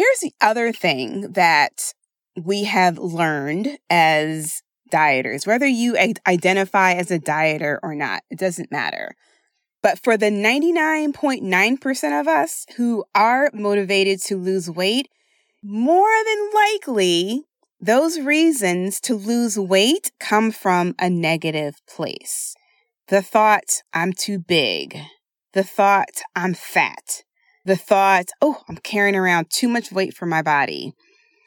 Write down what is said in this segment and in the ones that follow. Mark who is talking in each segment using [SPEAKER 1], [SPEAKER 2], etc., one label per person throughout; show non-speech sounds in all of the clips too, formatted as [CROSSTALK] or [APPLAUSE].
[SPEAKER 1] Here's the other thing that we have learned as dieters, whether you identify as a dieter or not, it doesn't matter. But for the 99.9% of us who are motivated to lose weight, more than likely, those reasons to lose weight come from a negative place. The thought, I'm too big. The thought, I'm fat. The thought, oh, I'm carrying around too much weight for my body.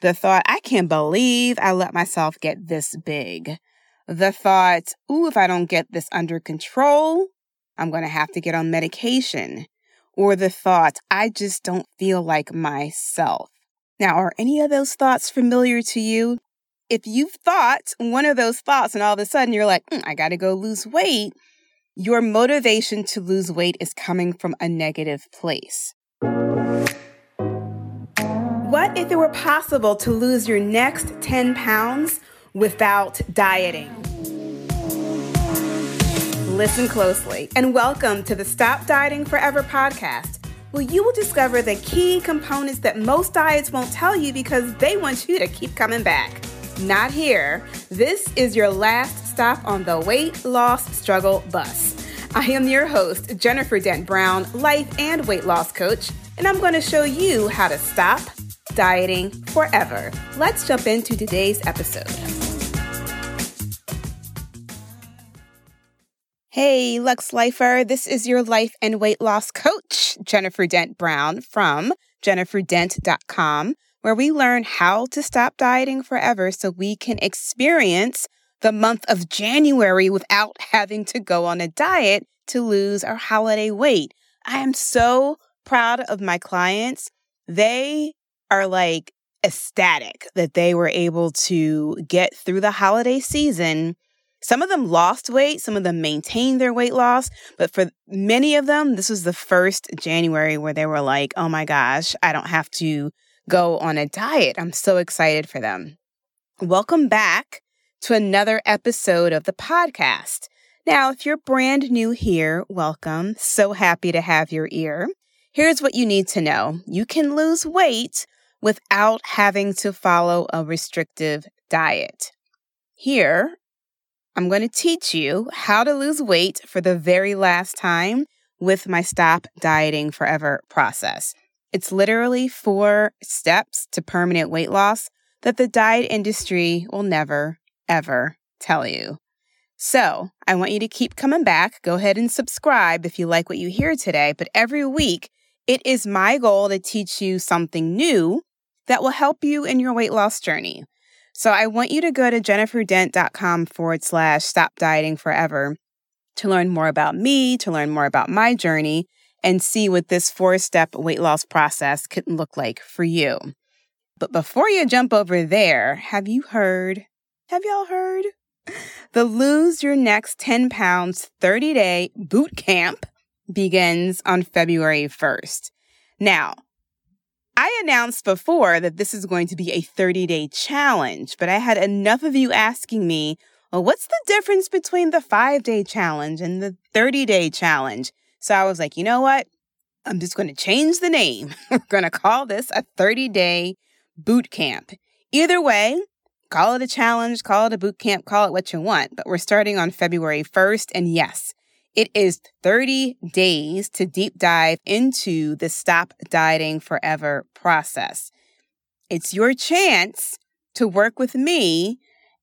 [SPEAKER 1] The thought, I can't believe I let myself get this big. The thought, ooh, if I don't get this under control, I'm going to have to get on medication. Or the thought, I just don't feel like myself. Now, are any of those thoughts familiar to you? If you've thought one of those thoughts and all of a sudden you're like, mm, I got to go lose weight, your motivation to lose weight is coming from a negative place. What if it were possible to lose your next 10 pounds without dieting? Listen closely and welcome to the Stop Dieting Forever podcast well, you will discover the key components that most diets won't tell you because they want you to keep coming back. Not here. This is your last stop on the weight loss struggle bus. I am your host, Jennifer Dent Brown, life and weight loss coach, and I'm going to show you how to stop dieting forever. Let's jump into today's episode. Hey, Lux Lifer, this is your life and weight loss coach, Jennifer Dent Brown from jenniferdent.com, where we learn how to stop dieting forever so we can experience the month of January without having to go on a diet to lose our holiday weight. I am so proud of my clients. They are like ecstatic that they were able to get through the holiday season some of them lost weight, some of them maintained their weight loss, but for many of them, this was the first January where they were like, oh my gosh, I don't have to go on a diet. I'm so excited for them. Welcome back to another episode of the podcast. Now, if you're brand new here, welcome. So happy to have your ear. Here's what you need to know you can lose weight without having to follow a restrictive diet. Here I'm going to teach you how to lose weight for the very last time with my Stop Dieting Forever process. It's literally four steps to permanent weight loss that the diet industry will never, ever tell you. So I want you to keep coming back. Go ahead and subscribe if you like what you hear today. But every week, it is my goal to teach you something new that will help you in your weight loss journey. So I want you to go to jenniferdent.com forward slash stop dieting forever to learn more about me, to learn more about my journey, and see what this four step weight loss process could look like for you. But before you jump over there, have you heard? Have y'all heard? The Lose Your Next 10 Pounds 30 Day Boot Camp begins on February 1st. Now, I announced before that this is going to be a 30 day challenge, but I had enough of you asking me, well, what's the difference between the five day challenge and the 30 day challenge? So I was like, you know what? I'm just going to change the name. [LAUGHS] We're going to call this a 30 day boot camp. Either way, call it a challenge, call it a boot camp, call it what you want, but we're starting on February 1st. And yes, it is 30 days to deep dive into the Stop Dieting Forever process. It's your chance to work with me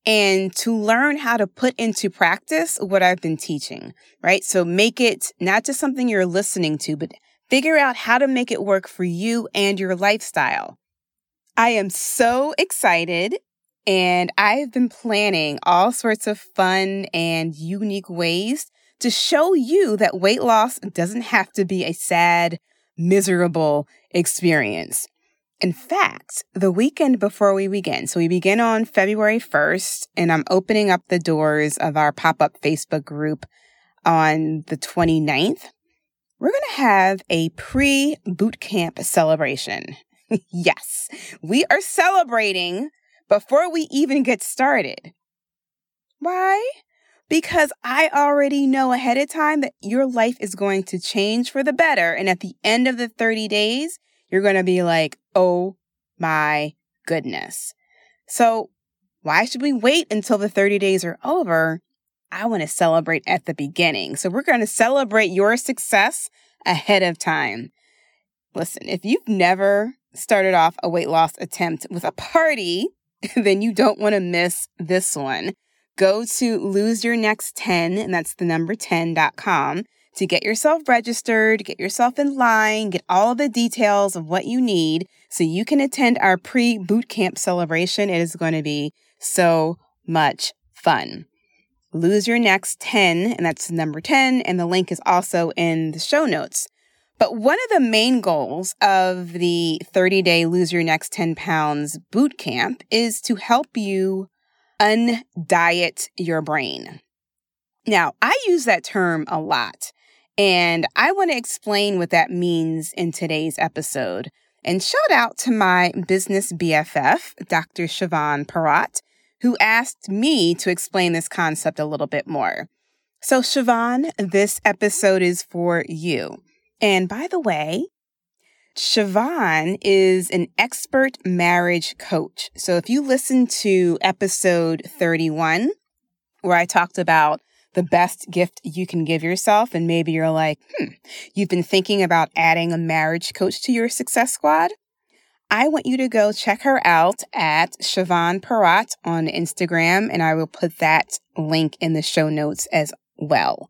[SPEAKER 1] and to learn how to put into practice what I've been teaching, right? So make it not just something you're listening to, but figure out how to make it work for you and your lifestyle. I am so excited and I've been planning all sorts of fun and unique ways to show you that weight loss doesn't have to be a sad, miserable experience. In fact, the weekend before we begin, so we begin on February 1st, and I'm opening up the doors of our pop up Facebook group on the 29th. We're going to have a pre boot camp celebration. [LAUGHS] yes, we are celebrating before we even get started. Why? Because I already know ahead of time that your life is going to change for the better. And at the end of the 30 days, you're going to be like, oh my goodness. So, why should we wait until the 30 days are over? I want to celebrate at the beginning. So, we're going to celebrate your success ahead of time. Listen, if you've never started off a weight loss attempt with a party, [LAUGHS] then you don't want to miss this one. Go to lose your next 10, and that's the number 10.com to get yourself registered, get yourself in line, get all the details of what you need so you can attend our pre boot camp celebration. It is going to be so much fun. Lose your next 10, and that's number 10, and the link is also in the show notes. But one of the main goals of the 30 day lose your next 10 pounds boot camp is to help you undiet your brain. Now, I use that term a lot, and I want to explain what that means in today's episode. And shout out to my business BFF, Dr. Siobhan Parat, who asked me to explain this concept a little bit more. So, Siobhan, this episode is for you. And by the way, Siobhan is an expert marriage coach. So if you listen to episode 31, where I talked about the best gift you can give yourself, and maybe you're like, hmm, you've been thinking about adding a marriage coach to your success squad. I want you to go check her out at Siobhan Parat on Instagram, and I will put that link in the show notes as well.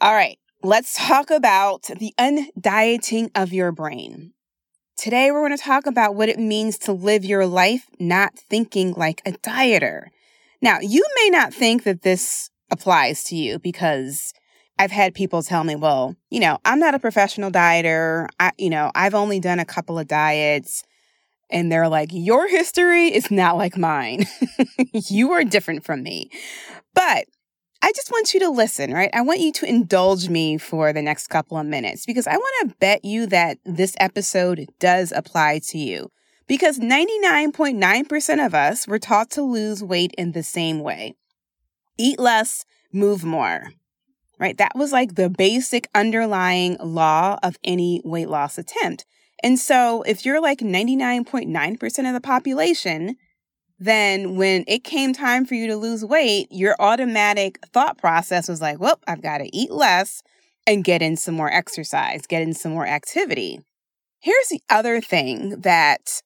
[SPEAKER 1] All right let's talk about the undieting of your brain. Today, we're going to talk about what it means to live your life not thinking like a dieter. Now, you may not think that this applies to you because I've had people tell me, well, you know, I'm not a professional dieter. I, you know, I've only done a couple of diets. And they're like, your history is not like mine. [LAUGHS] you are different from me. But I just want you to listen, right? I want you to indulge me for the next couple of minutes because I want to bet you that this episode does apply to you. Because 99.9% of us were taught to lose weight in the same way eat less, move more, right? That was like the basic underlying law of any weight loss attempt. And so if you're like 99.9% of the population, then when it came time for you to lose weight, your automatic thought process was like, well, I've got to eat less and get in some more exercise, get in some more activity. Here's the other thing that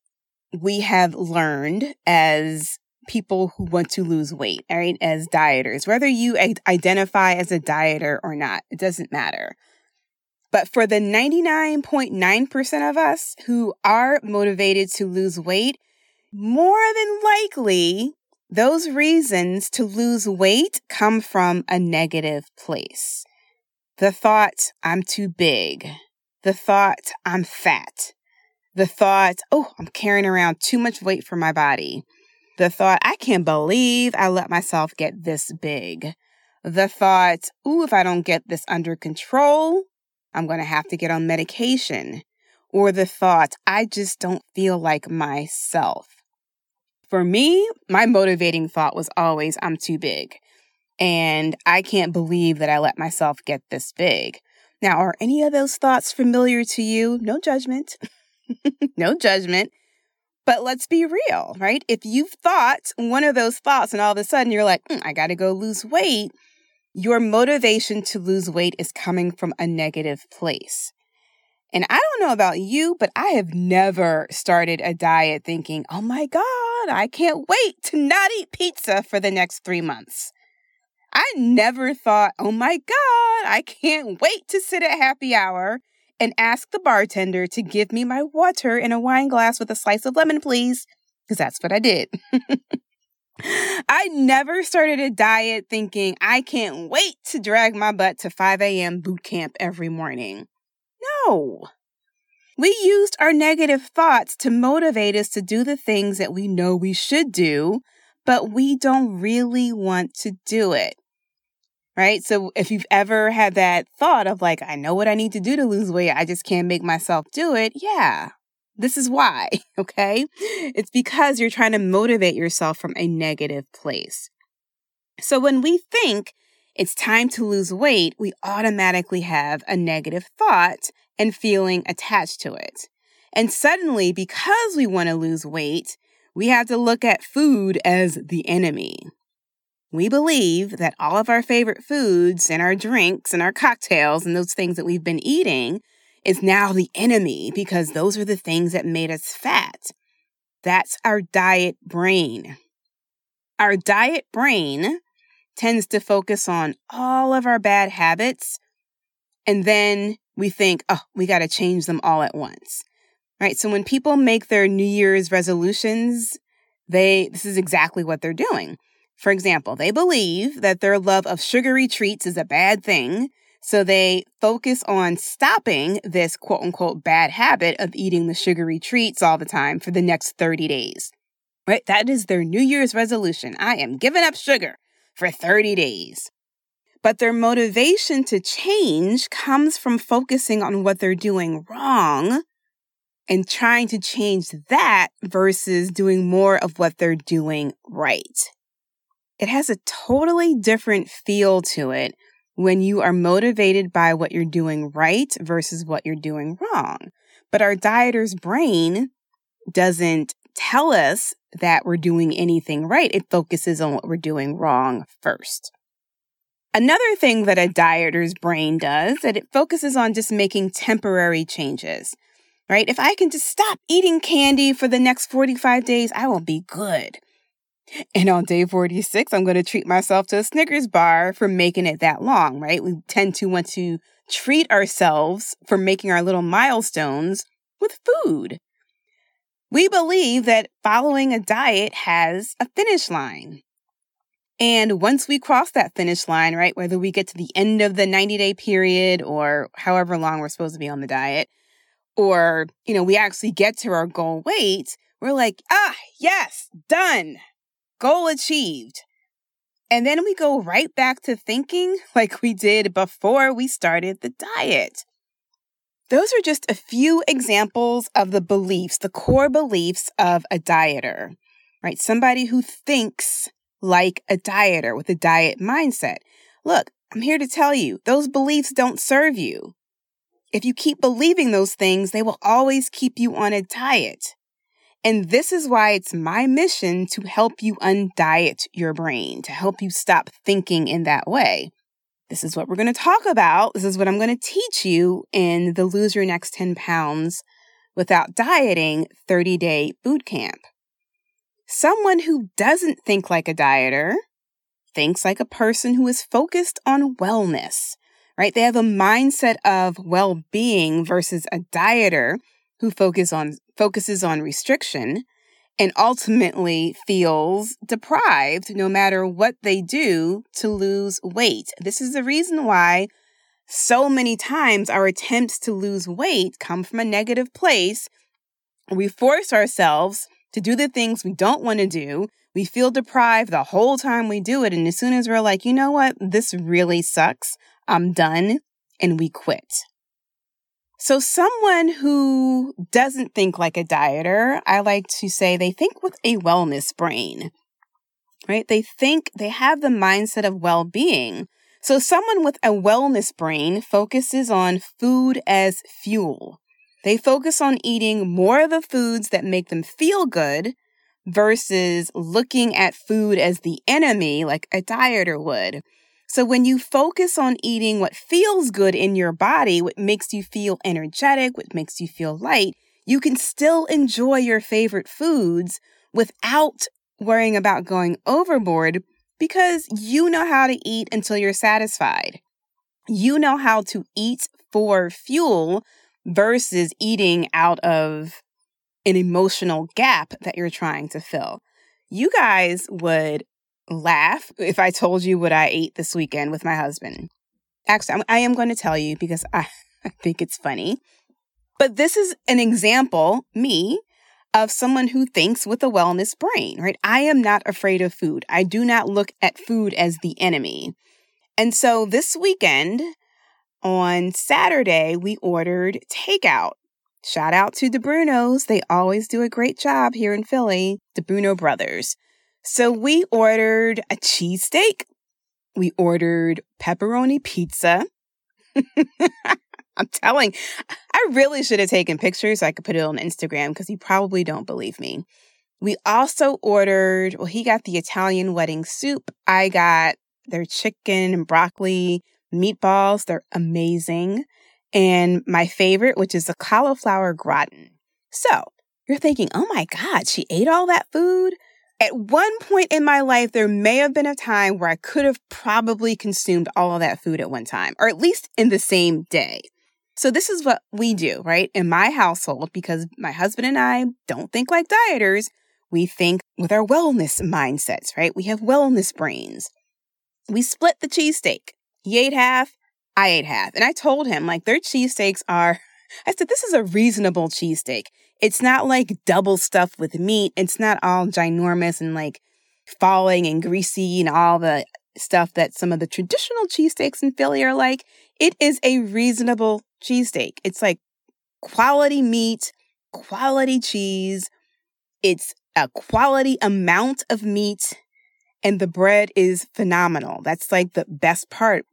[SPEAKER 1] we have learned as people who want to lose weight, right? As dieters, whether you identify as a dieter or not, it doesn't matter. But for the 99.9% of us who are motivated to lose weight, more than likely, those reasons to lose weight come from a negative place. The thought, I'm too big. The thought, I'm fat. The thought, oh, I'm carrying around too much weight for my body. The thought, I can't believe I let myself get this big. The thought, ooh, if I don't get this under control, I'm going to have to get on medication. Or the thought, I just don't feel like myself. For me, my motivating thought was always, I'm too big. And I can't believe that I let myself get this big. Now, are any of those thoughts familiar to you? No judgment. [LAUGHS] no judgment. But let's be real, right? If you've thought one of those thoughts and all of a sudden you're like, mm, I got to go lose weight, your motivation to lose weight is coming from a negative place. And I don't know about you, but I have never started a diet thinking, oh my God, I can't wait to not eat pizza for the next three months. I never thought, oh my God, I can't wait to sit at happy hour and ask the bartender to give me my water in a wine glass with a slice of lemon, please. Because that's what I did. [LAUGHS] I never started a diet thinking I can't wait to drag my butt to 5 a.m. boot camp every morning. No. We used our negative thoughts to motivate us to do the things that we know we should do, but we don't really want to do it. Right? So if you've ever had that thought of like, I know what I need to do to lose weight, I just can't make myself do it. Yeah. This is why, [LAUGHS] okay? It's because you're trying to motivate yourself from a negative place. So when we think it's time to lose weight, we automatically have a negative thought and feeling attached to it. And suddenly, because we want to lose weight, we have to look at food as the enemy. We believe that all of our favorite foods and our drinks and our cocktails and those things that we've been eating is now the enemy because those are the things that made us fat. That's our diet brain. Our diet brain tends to focus on all of our bad habits, and then we think, oh, we got to change them all at once. Right? So when people make their New Year's resolutions, they this is exactly what they're doing. For example, they believe that their love of sugary treats is a bad thing, so they focus on stopping this quote unquote bad habit of eating the sugary treats all the time for the next 30 days. Right? That is their New Year's resolution. I am giving up sugar for 30 days. But their motivation to change comes from focusing on what they're doing wrong and trying to change that versus doing more of what they're doing right. It has a totally different feel to it when you are motivated by what you're doing right versus what you're doing wrong. But our dieter's brain doesn't tell us that we're doing anything right. It focuses on what we're doing wrong first. Another thing that a dieter's brain does is that it focuses on just making temporary changes. Right? If I can just stop eating candy for the next 45 days, I will be good. And on day 46, I'm going to treat myself to a Snickers bar for making it that long, right? We tend to want to treat ourselves for making our little milestones with food. We believe that following a diet has a finish line. And once we cross that finish line, right, whether we get to the end of the 90 day period or however long we're supposed to be on the diet, or, you know, we actually get to our goal weight, we're like, ah, yes, done goal achieved. And then we go right back to thinking [LAUGHS] like we did before we started the diet. Those are just a few examples of the beliefs, the core beliefs of a dieter, right? Somebody who thinks like a dieter with a diet mindset. Look, I'm here to tell you, those beliefs don't serve you. If you keep believing those things, they will always keep you on a diet. And this is why it's my mission to help you undiet your brain, to help you stop thinking in that way. This is what we're going to talk about. This is what I'm going to teach you in the Lose Your Next 10 Pounds Without Dieting 30 Day Boot Camp. Someone who doesn't think like a dieter thinks like a person who is focused on wellness, right? They have a mindset of well being versus a dieter who focus on focuses on restriction and ultimately feels deprived no matter what they do to lose weight. This is the reason why so many times our attempts to lose weight come from a negative place. We force ourselves to do the things we don't want to do. We feel deprived the whole time we do it. And as soon as we're like, you know what, this really sucks, I'm done, and we quit. So, someone who doesn't think like a dieter, I like to say they think with a wellness brain, right? They think they have the mindset of well being. So, someone with a wellness brain focuses on food as fuel. They focus on eating more of the foods that make them feel good versus looking at food as the enemy like a dieter would. So when you focus on eating what feels good in your body, what makes you feel energetic, what makes you feel light, you can still enjoy your favorite foods without worrying about going overboard because you know how to eat until you're satisfied. You know how to eat for fuel versus eating out of an emotional gap that you're trying to fill. You guys would laugh if I told you what I ate this weekend with my husband. Actually, I am going to tell you because I, [LAUGHS] I think it's funny. But this is an example, me, of someone who thinks with a wellness brain, right? I am not afraid of food. I do not look at food as the enemy. And so this weekend, on Saturday, we ordered takeout. Shout out to the Brunos. They always do a great job here in Philly, the Bruno brothers. So we ordered a cheesesteak. We ordered pepperoni pizza. [LAUGHS] I'm telling, I really should have taken pictures so I could put it on Instagram because you probably don't believe me. We also ordered, well, he got the Italian wedding soup. I got their chicken and broccoli meatballs. They're amazing. And my favorite, which is the cauliflower gratin. So you're thinking, oh my God, she ate all that food? At one point in my life, there may have been a time where I could have probably consumed all of that food at one time, or at least in the same day. So, this is what we do, right? In my household, because my husband and I don't think like dieters, we think with our wellness mindsets, right? We have wellness brains. We split the cheesesteak. He ate half, I ate half. And I told him, like, their cheesesteaks are, I said, this is a reasonable cheesesteak. It's not like double stuffed with meat. It's not all ginormous and like falling and greasy and all the stuff that some of the traditional cheesesteaks in Philly are like. It is a reasonable cheesesteak. It's like quality meat, quality cheese. It's a quality amount of meat and the bread is phenomenal. That's like the best part.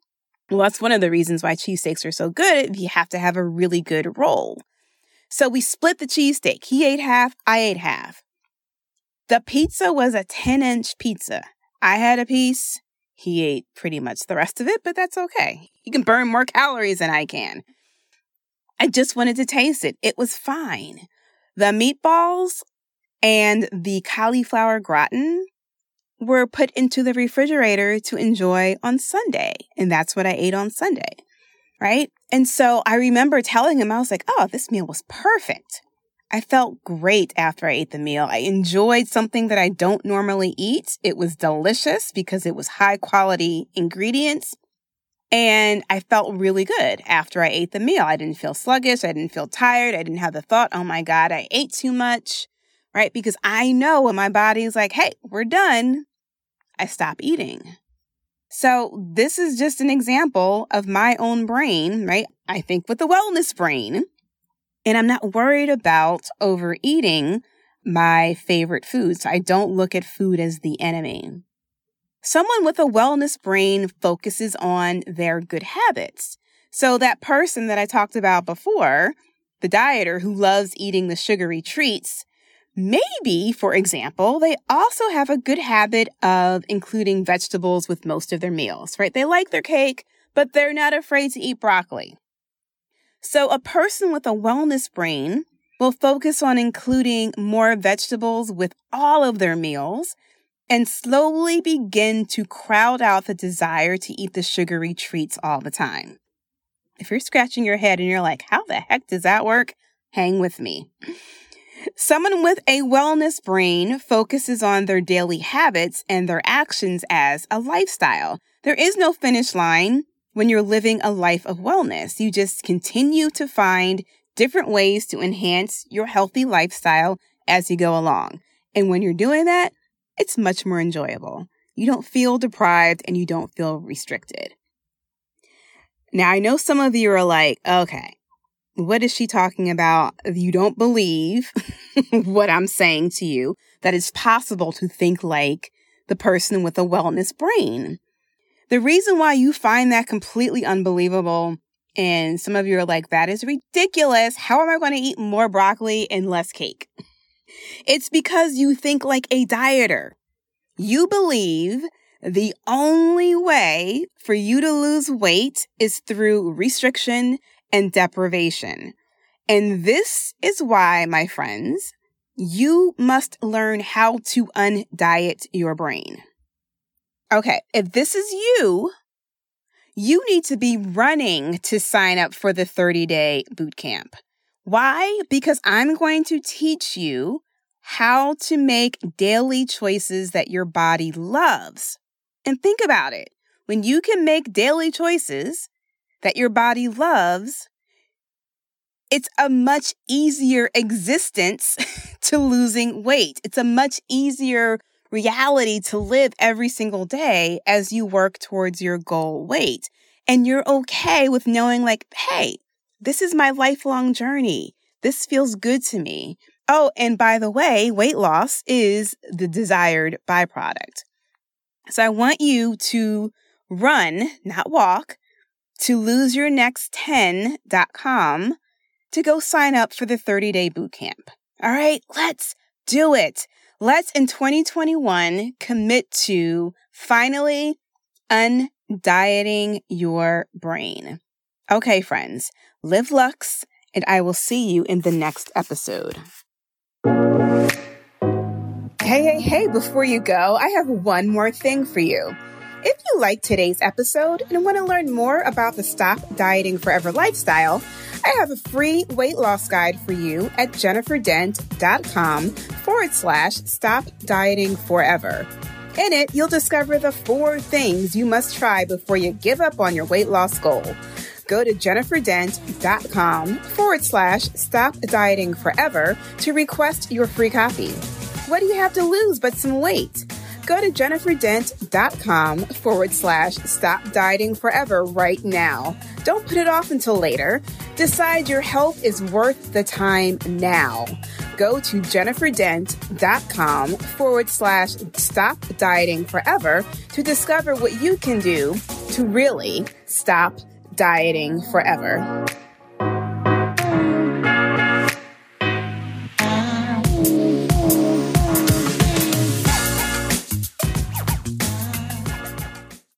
[SPEAKER 1] Well, that's one of the reasons why cheesesteaks are so good. You have to have a really good roll. So we split the cheesesteak. He ate half, I ate half. The pizza was a 10 inch pizza. I had a piece. He ate pretty much the rest of it, but that's okay. He can burn more calories than I can. I just wanted to taste it. It was fine. The meatballs and the cauliflower gratin were put into the refrigerator to enjoy on Sunday. And that's what I ate on Sunday right? And so I remember telling him, I was like, oh, this meal was perfect. I felt great after I ate the meal. I enjoyed something that I don't normally eat. It was delicious because it was high quality ingredients. And I felt really good after I ate the meal. I didn't feel sluggish. I didn't feel tired. I didn't have the thought, oh my God, I ate too much, right? Because I know when my body's like, hey, we're done, I stop eating. So this is just an example of my own brain, right? I think with the wellness brain, and I'm not worried about overeating my favorite foods. I don't look at food as the enemy. Someone with a wellness brain focuses on their good habits. So that person that I talked about before, the dieter who loves eating the sugary treats, Maybe, for example, they also have a good habit of including vegetables with most of their meals, right? They like their cake, but they're not afraid to eat broccoli. So a person with a wellness brain will focus on including more vegetables with all of their meals and slowly begin to crowd out the desire to eat the sugary treats all the time. If you're scratching your head and you're like, how the heck does that work? Hang with me. [LAUGHS] Someone with a wellness brain focuses on their daily habits and their actions as a lifestyle. There is no finish line when you're living a life of wellness. You just continue to find different ways to enhance your healthy lifestyle as you go along. And when you're doing that, it's much more enjoyable. You don't feel deprived and you don't feel restricted. Now, I know some of you are like, okay, what is she talking about? You don't believe [LAUGHS] what I'm saying to you, that it's possible to think like the person with a wellness brain. The reason why you find that completely unbelievable, and some of you are like, that is ridiculous. How am I going to eat more broccoli and less cake? [LAUGHS] It's because you think like a dieter. You believe the only way for you to lose weight is through restriction and deprivation. And this is why, my friends, you must learn how to undiet your brain. Okay, if this is you, you need to be running to sign up for the 30 day boot camp. Why? Because I'm going to teach you how to make daily choices that your body loves. And think about it. When you can make daily choices that your body loves, it's a much easier existence [LAUGHS] to losing weight. It's a much easier reality to live every single day as you work towards your goal weight. And you're okay with knowing, like, hey, this is my lifelong journey. This feels good to me. Oh, and by the way, weight loss is the desired byproduct. So I want you to run, not walk, to loseyournext10.com to go sign up for the 30 day boot camp. All right, let's do it. Let's in 2021 commit to finally undieting your brain. Okay, friends, live lux, and I will see you in the next episode. Hey, hey, hey, before you go, I have one more thing for you. If you like today's episode and want to learn more about the Stop Dieting Forever lifestyle, I have a free weight loss guide for you at jenniferdent.com forward slash stop dieting forever. In it, you'll discover the four things you must try before you give up on your weight loss goal. Go to jenniferdent.com forward slash stop dieting forever to request your free copy. What do you have to lose but some weight? Go to jenniferdent.com forward slash stop dieting forever right now. Don't put it off until later. Decide your health is worth the time now. Go to jenniferdent.com forward slash stop dieting forever to discover what you can do to really stop dieting forever.